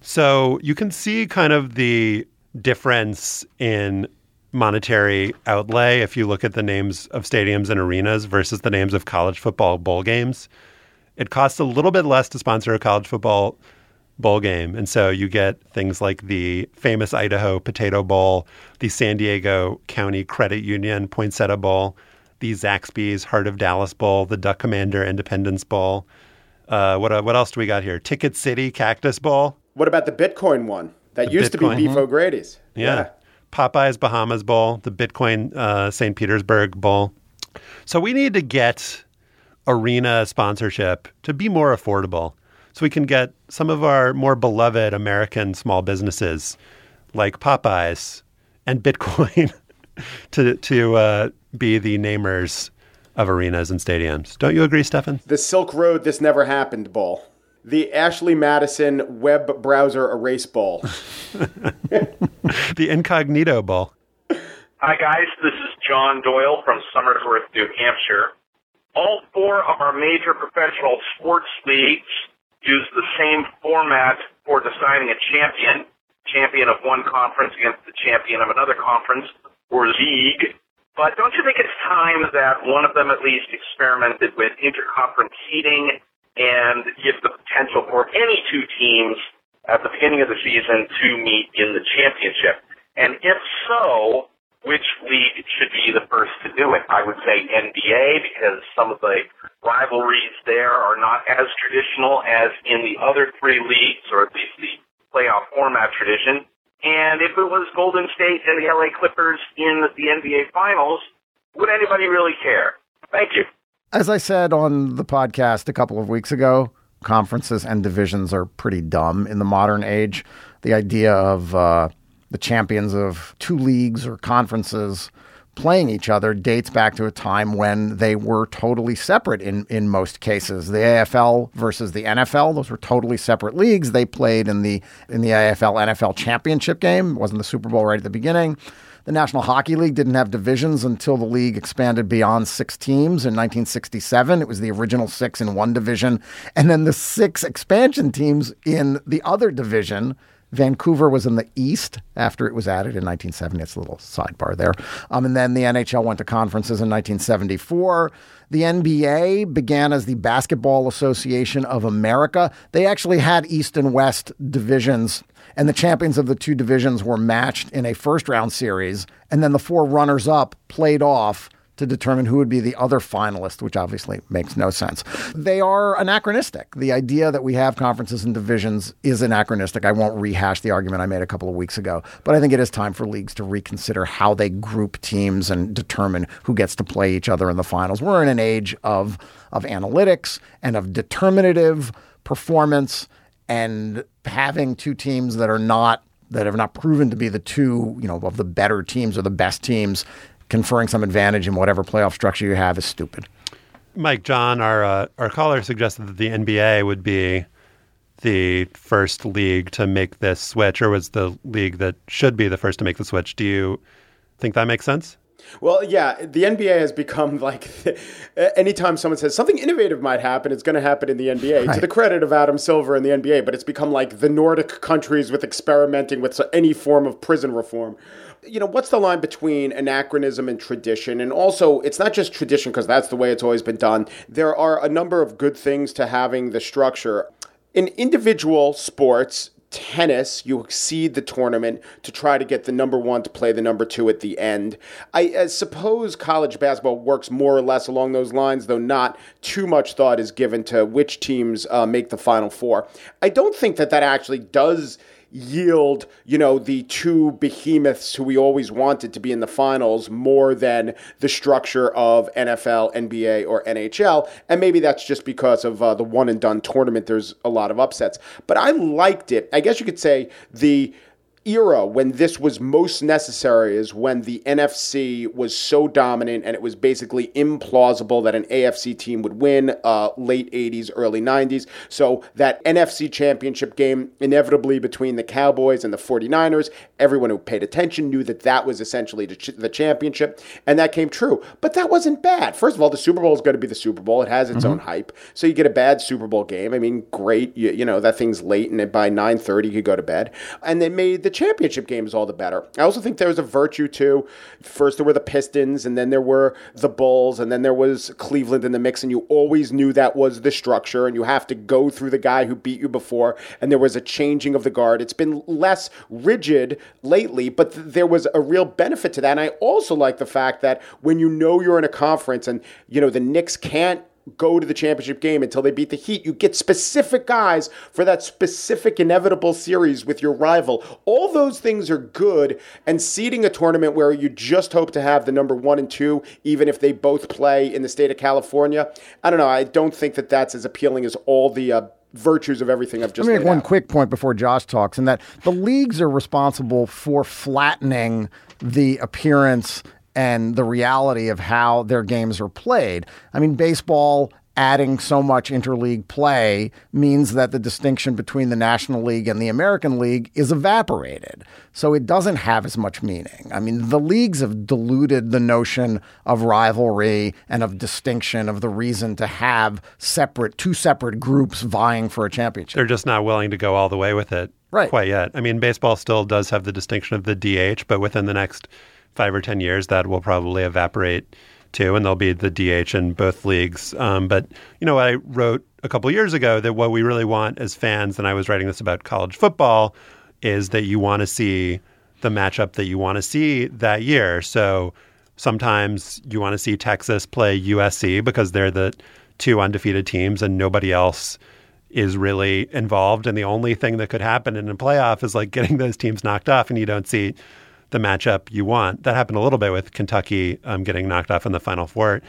So you can see kind of the difference in monetary outlay if you look at the names of stadiums and arenas versus the names of college football bowl games. It costs a little bit less to sponsor a college football bowl game. And so you get things like the famous Idaho Potato Bowl, the San Diego County Credit Union Poinsettia Bowl, the Zaxby's Heart of Dallas Bowl, the Duck Commander Independence Bowl. Uh, what, uh, what else do we got here? Ticket City Cactus Bowl. What about the Bitcoin one? That The used to be Beef 'O' Brady's. Yeah. Popeye's Bahamas Bowl, the Bitcoin uh, St. Petersburg Bowl. So we need to get arena sponsorship to be more affordable so we can get some of our more beloved American small businesses like Popeyes and Bitcoin (laughs) to, to uh, be the namers of arenas and stadiums. Don't you agree, Stefan? The Silk Road This Never Happened Bowl. The Ashley Madison Web Browser Erase Bowl. (laughs) (laughs) the Incognito Bowl. Hi, guys. This is John Doyle from Somersworth, New Hampshire. All four of our major professional sports leagues use the same format for deciding a champion. Champion of one conference against the champion of another conference or league. But don't you think it's time that one of them at least experimented with interconference seeding and give the potential for any two teams at the beginning of the season to meet in the championship? And if so, which league should be the first to do it? I would say NBA because some of the rivalries there are not as traditional as in the other three leagues, or at least the playoff format tradition. And if it was Golden State and the LA Clippers in the NBA Finals, would anybody really care? Thank you. As I said on the podcast a couple of weeks ago, conferences and divisions are pretty dumb in the modern age. The idea of uh, the champions of two leagues or conferences playing each other dates back to a time when they were totally separate in, in most cases. The AFL versus the NFL, those were totally separate leagues. They played in the in the AFL NFL championship game. It wasn't the Super Bowl right at the beginning. The National Hockey League didn't have divisions until the league expanded beyond six teams in 1967. It was the original six in one division, and then the six expansion teams in the other division. Vancouver was in the East after it was added in 1970. It's a little sidebar there. Um, and then the NHL went to conferences in 1974. The NBA began as the Basketball Association of America. They actually had East and West divisions, and the champions of the two divisions were matched in a first round series. And then the four runners up played off to determine who would be the other finalist, which obviously makes no sense. They are anachronistic. The idea that we have conferences and divisions is anachronistic. I won't rehash the argument I made a couple of weeks ago, but I think it is time for leagues to reconsider how they group teams and determine who gets to play each other in the finals. We're in an age of of analytics and of determinative performance and having two teams that are not that have not proven to be the two, you know, of the better teams or the best teams conferring some advantage in whatever playoff structure you have is stupid. Mike John, our uh, our caller suggested that the NBA would be the first league to make this switch, or was the league that should be the first to make the switch. Do you think that makes sense? Well, yeah, the NBA has become like (laughs) anytime someone says something innovative might happen, it's going to happen in the NBA. Right. To the credit of Adam Silver and the NBA, but it's become like the Nordic countries with experimenting with any form of prison reform you know, what's the line between anachronism and tradition? And also, it's not just tradition because that's the way it's always been done. There are a number of good things to having the structure. In individual sports, tennis, you exceed the tournament to try to get the number one to play the number two at the end. I, I, suppose college basketball works more or less along those lines, though not too much thought is given to which teams uh, make the final four. I don't think that that actually does yield, you know, the two behemoths who we always wanted to be in the finals more than the structure of NFL, NBA, or NHL. And maybe that's just because of uh, the one and done tournament. There's a lot of upsets. But I liked it. I guess you could say the era when this was most necessary is when the NFC was so dominant and it was basically implausible that an AFC team would win uh, late 80s, early 90s. So that NFC championship game, inevitably between the Cowboys and the 49ers, everyone who paid attention knew that that was essentially the, ch- the championship, and that came true. But that wasn't bad. First of all, the Super Bowl is going to be the Super Bowl. It has its mm-hmm. own hype. So you get a bad Super Bowl game. I mean, great. You, you know, that thing's late, and by 9.30 you could go to bed. And they made the championship games all the better. I also think there was a virtue too. First there were the Pistons, and then there were the Bulls, and then there was Cleveland in the mix, and you always knew that was the structure, and you have to go through the guy who beat you before, and there was a changing of the guard. It's been less rigid lately, but th- there was a real benefit to that. And I also like the fact that when you know you're in a conference and you know the Knicks can't go to the championship game until they beat the Heat. You get specific guys for that specific inevitable series with your rival. All those things are good, and seeding a tournament where you just hope to have the number one and two, even if they both play in the state of California, I don't know. I don't think that that's as appealing as all the uh, virtues of everything I've just. Let me make one out. quick point before Josh talks, and that the leagues are responsible for flattening the appearance and the reality of how their games are played. I mean, baseball adding so much interleague play means that the distinction between the National League and the American League is evaporated. So it doesn't have as much meaning. I mean, the leagues have diluted the notion of rivalry and of distinction of the reason to have separate two separate groups vying for a championship. They're just not willing to go all the way with it right. quite yet. I mean, baseball still does have the distinction of the DH, but within the next five or 10 years, that will probably evaporate too, and there'll be the DH in both leagues. Um, but, you know, I wrote a couple years ago that what we really want as fans, and I was writing this about college football, is that you want to see the matchup that you want to see that year. So sometimes you want to see Texas play USC because they're the two undefeated teams and nobody else is really involved. And the only thing that could happen in a playoff is like getting those teams knocked off, and you don't see the matchup you want. That happened a little bit with Kentucky um, getting knocked off in the Final Four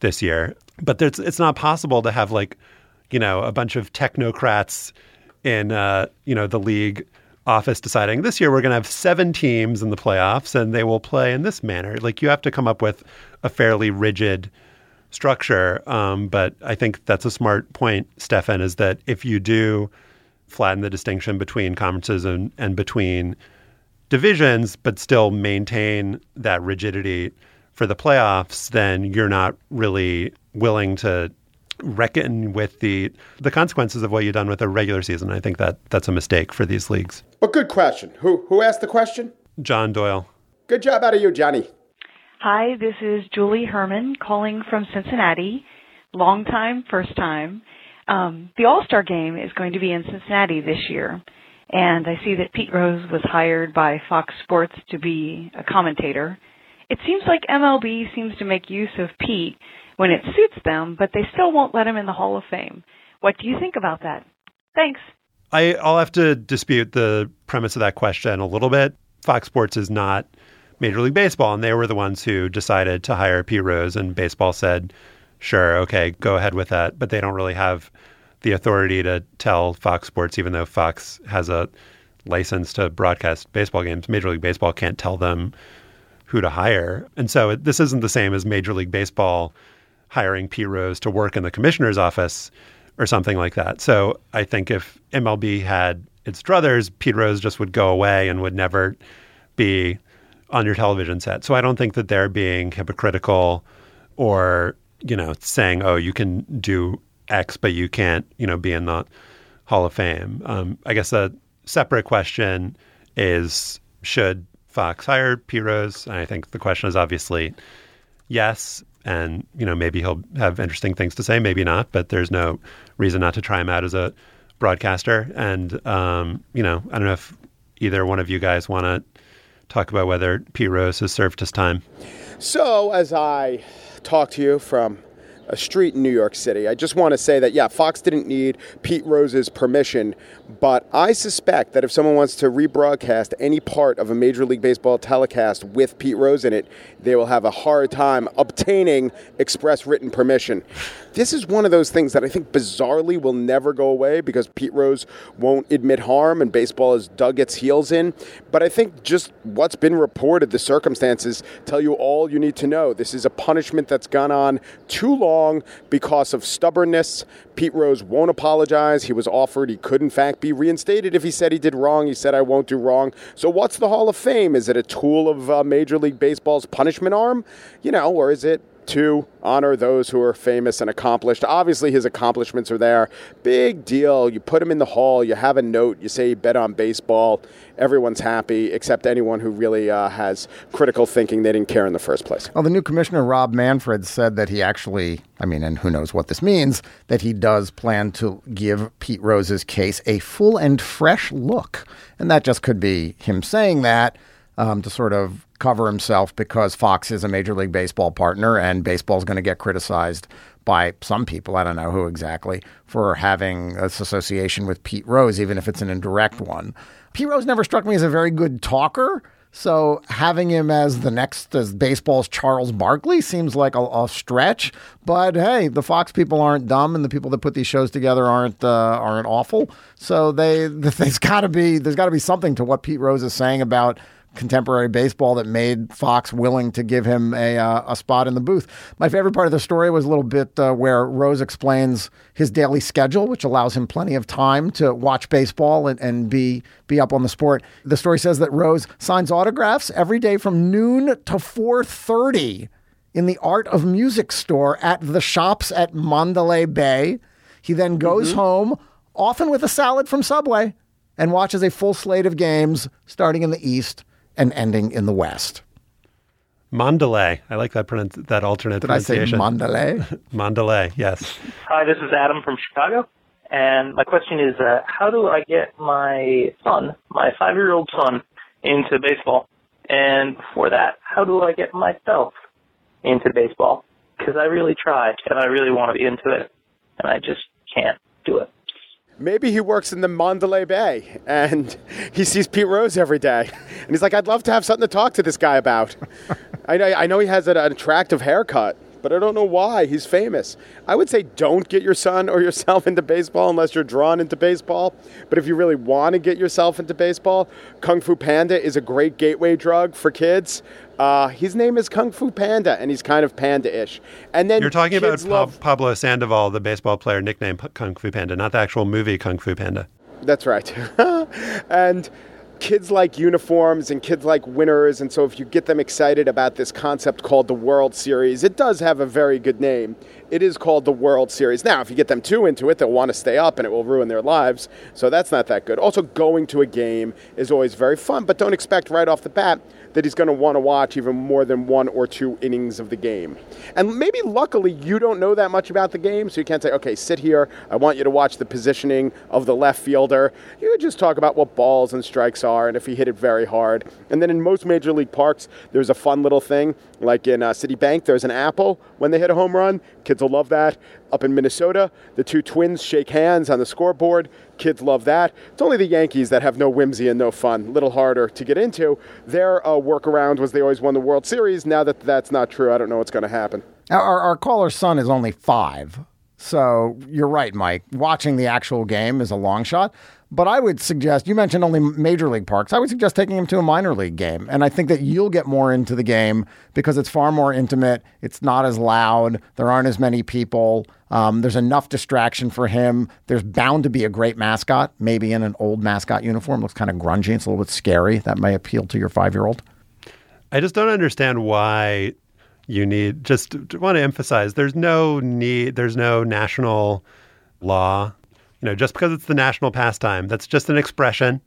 this year. But it's not possible to have like, you know, a bunch of technocrats in, uh, you know, the league office deciding this year we're going to have seven teams in the playoffs and they will play in this manner. Like you have to come up with a fairly rigid structure. Um, but I think that's a smart point, Stefan, is that if you do flatten the distinction between conferences and, and between divisions, but still maintain that rigidity for the playoffs, then you're not really willing to reckon with the the consequences of what you've done with a regular season. I think that that's a mistake for these leagues. But good question. Who who asked the question? John Doyle. Good job out of you, Johnny. Hi, this is Julie Herman calling from Cincinnati. Long time, first time. Um, the All Star game is going to be in Cincinnati this year. And I see that Pete Rose was hired by Fox Sports to be a commentator. It seems like MLB seems to make use of Pete when it suits them, but they still won't let him in the Hall of Fame. What do you think about that? Thanks. I, I'll have to dispute the premise of that question a little bit. Fox Sports is not Major League Baseball, and they were the ones who decided to hire Pete Rose, and baseball said, sure, okay, go ahead with that. But they don't really have the authority to tell Fox Sports, even though Fox has a license to broadcast baseball games. Major League Baseball can't tell them who to hire. And so this isn't the same as Major League Baseball hiring Pete Rose to work in the commissioner's office or something like that. So I think if MLB had its druthers, Pete Rose just would go away and would never be on your television set. So I don't think that they're being hypocritical or, you know, saying, oh, you can do X, but you can't, you know, be in the Hall of Fame. Um, I guess a separate question is should Fox hire P. Rose? And I think the question is obviously yes. And, you know, maybe he'll have interesting things to say, maybe not, but there's no reason not to try him out as a broadcaster. And, um, you know, I don't know if either one of you guys want to talk about whether P. Rose has served his time. So, as I talk to you from a street in New York City. I just want to say that, yeah, Fox didn't need Pete Rose's permission, but I suspect that if someone wants to rebroadcast any part of a Major League Baseball telecast with Pete Rose in it, they will have a hard time obtaining express written permission. This is one of those things that I think bizarrely will never go away because Pete Rose won't admit harm and baseball has dug its heels in. But I think just what's been reported, the circumstances tell you all you need to know. This is a punishment that's gone on too long because of stubbornness. Pete Rose won't apologize. He was offered he could, in fact, be reinstated if he said he did wrong. He said, I won't do wrong. So, what's the Hall of Fame? Is it a tool of uh, Major League Baseball's punishment arm? You know, or is it to honor those who are famous and accomplished. Obviously, his accomplishments are there. Big deal. You put him in the hall, you have a note, you say you bet on baseball. Everyone's happy except anyone who really uh, has critical thinking. They didn't care in the first place. Well, the new commissioner, Rob Manfred, said that he actually, I mean, and who knows what this means, that he does plan to give Pete Rose's case a full and fresh look. And that just could be him saying that um, to sort of cover himself because Fox is a Major League Baseball partner and baseball is going to get criticized by some people, I don't know who exactly, for having this association with Pete Rose, even if it's an indirect one. Pete Rose never struck me as a very good talker. So having him as the next as baseball's Charles Barkley seems like a, a, stretch. But hey, the Fox people aren't dumb, and the people that put these shows together aren't uh, aren't awful. So they (laughs) there's got to be there's got to be something to what Pete Rose is saying about contemporary baseball that made Fox willing to give him a, uh, a spot in the booth. My favorite part of the story was a little bit uh, where Rose explains his daily schedule, which allows him plenty of time to watch baseball and, and be, be up on the sport. The story says that Rose signs autographs every day from noon to 4.30 in the Art of Music store at the shops at Mandalay Bay. He then goes mm-hmm. home, often with a salad from Subway, and watches a full slate of games starting in the East and ending in the west. Mandalay. I like that pronunci- that alternate Did pronunciation. I say Mandalay? (laughs) Mandalay, yes. Hi, this is Adam from Chicago. And my question is, uh, how do I get my son, my five-year-old son, into baseball? And before that, how do I get myself into baseball? Because I really try, and I really want to be into it, and I just can't do it. Maybe he works in the Mandalay Bay and he sees Pete Rose every day. And he's like, I'd love to have something to talk to this guy about. (laughs) I, know, I know he has an attractive haircut, but I don't know why. He's famous. I would say don't get your son or yourself (laughs) into baseball unless you're drawn into baseball. But if you really want to get yourself into baseball, Kung Fu Panda is a great gateway drug for kids. Uh, his name is Kung Fu Panda, and he's kind of panda-ish. And then you're talking about love... Pablo Sandoval, the baseball player nicknamed Kung Fu Panda, not the actual movie Kung Fu Panda. That's right. (laughs) and kids like uniforms and kids like winners, and so if you get them excited about this concept called the World Series, it does have a very good name. It is called the World Series. Now, if you get them too into it, they'll want to stay up and it will ruin their lives, so that's not that good. Also, going to a game is always very fun, but don't expect right off the bat that he's going to want to watch even more than one or two innings of the game. And maybe luckily you don't know that much about the game, so you can't say, okay, sit here, I want you to watch the positioning of the left fielder. You could just talk about what balls and strikes are and if he hit it very hard. And then in most major league parks, there's a fun little thing, like in uh, Citibank, there's an apple when they hit a home run. Kids will love that. Up in Minnesota, the two twins shake hands on the scoreboard. Kids love that. It's only the Yankees that have no whimsy and no fun. A little harder to get into. Their uh, workaround was they always won the World Series. Now that that's not true, I don't know what's going to happen. Our, our caller's son is only five. So you're right, Mike. Watching the actual game is a long shot. But I would suggest, you mentioned only major league parks. I would suggest taking him to a minor league game. And I think that you'll get more into the game because it's far more intimate. It's not as loud. There aren't as many people. Um, there's enough distraction for him. There's bound to be a great mascot, maybe in an old mascot uniform. Looks kind of grungy. It's a little bit scary. That may appeal to your five year old. I just don't understand why you need, just want to emphasize there's no need, there's no national law you know, just because it's the national pastime, that's just an expression.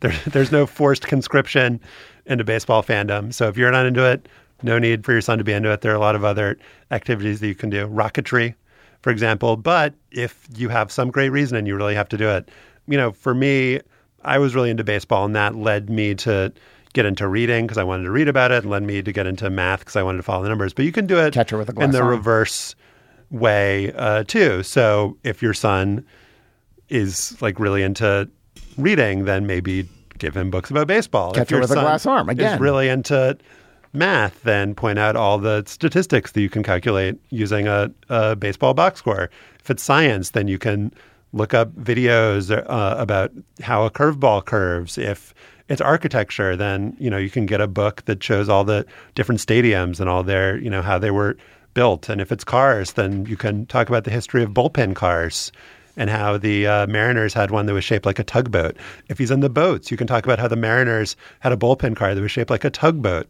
There, (laughs) there's no forced conscription into baseball fandom. So if you're not into it, no need for your son to be into it. There are a lot of other activities that you can do, rocketry, for example. But if you have some great reason and you really have to do it, you know, for me, I was really into baseball, and that led me to get into reading because I wanted to read about it, and led me to get into math because I wanted to follow the numbers. But you can do it Catcher with a glass in the arm. reverse way uh, too. So if your son is like really into reading, then maybe give him books about baseball. if Catcher your with a son glass arm, again. is really into math, then point out all the statistics that you can calculate using a, a baseball box score. If it's science, then you can look up videos uh, about how a curveball curves. If it's architecture, then you know you can get a book that shows all the different stadiums and all their you know how they were built. And if it's cars, then you can talk about the history of bullpen cars and how the uh, Mariners had one that was shaped like a tugboat. If he's in the boats, you can talk about how the Mariners had a bullpen car that was shaped like a tugboat.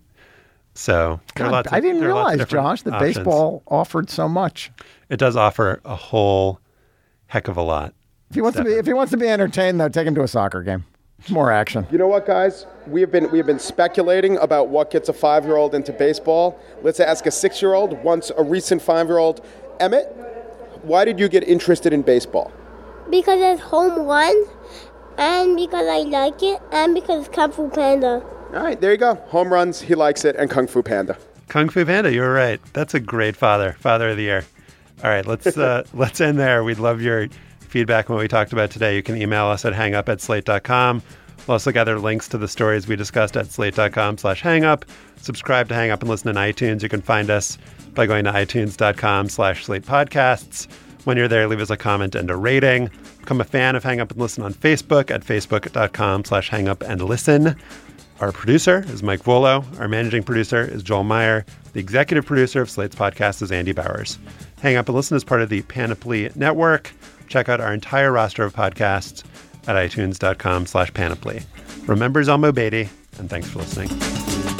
So there are God, lots of- I didn't there are lots of realize, Josh, that options. baseball offered so much. It does offer a whole heck of a lot. If he wants to be, if he wants to be entertained, though, take him to a soccer game. More action. You know what, guys? We have been we have been speculating about what gets a five year old into baseball. Let's ask a six year old. Once a recent five year old, Emmett. Why did you get interested in baseball? Because it's home run, and because I like it, and because it's Kung Fu Panda. All right, there you go. Home runs, he likes it, and Kung Fu Panda. Kung Fu Panda, you're right. That's a great father, father of the year. All right, let's uh, (laughs) let's end there. We'd love your feedback on what we talked about today. You can email us at hangup at slate.com. We'll also gather links to the stories we discussed at slate.com slash hangup. Subscribe to Hang Up and listen in iTunes. You can find us by going to itunes.com slash slate podcasts. When you're there, leave us a comment and a rating. Become a fan of Hang Up and Listen on Facebook at facebook.com slash hang up and listen. Our producer is Mike Vuolo. Our managing producer is Joel Meyer. The executive producer of Slate's podcast is Andy Bowers. Hang Up and Listen is part of the Panoply Network. Check out our entire roster of podcasts at itunes.com slash panoply. Remember Zelmo Beaty, and thanks for listening.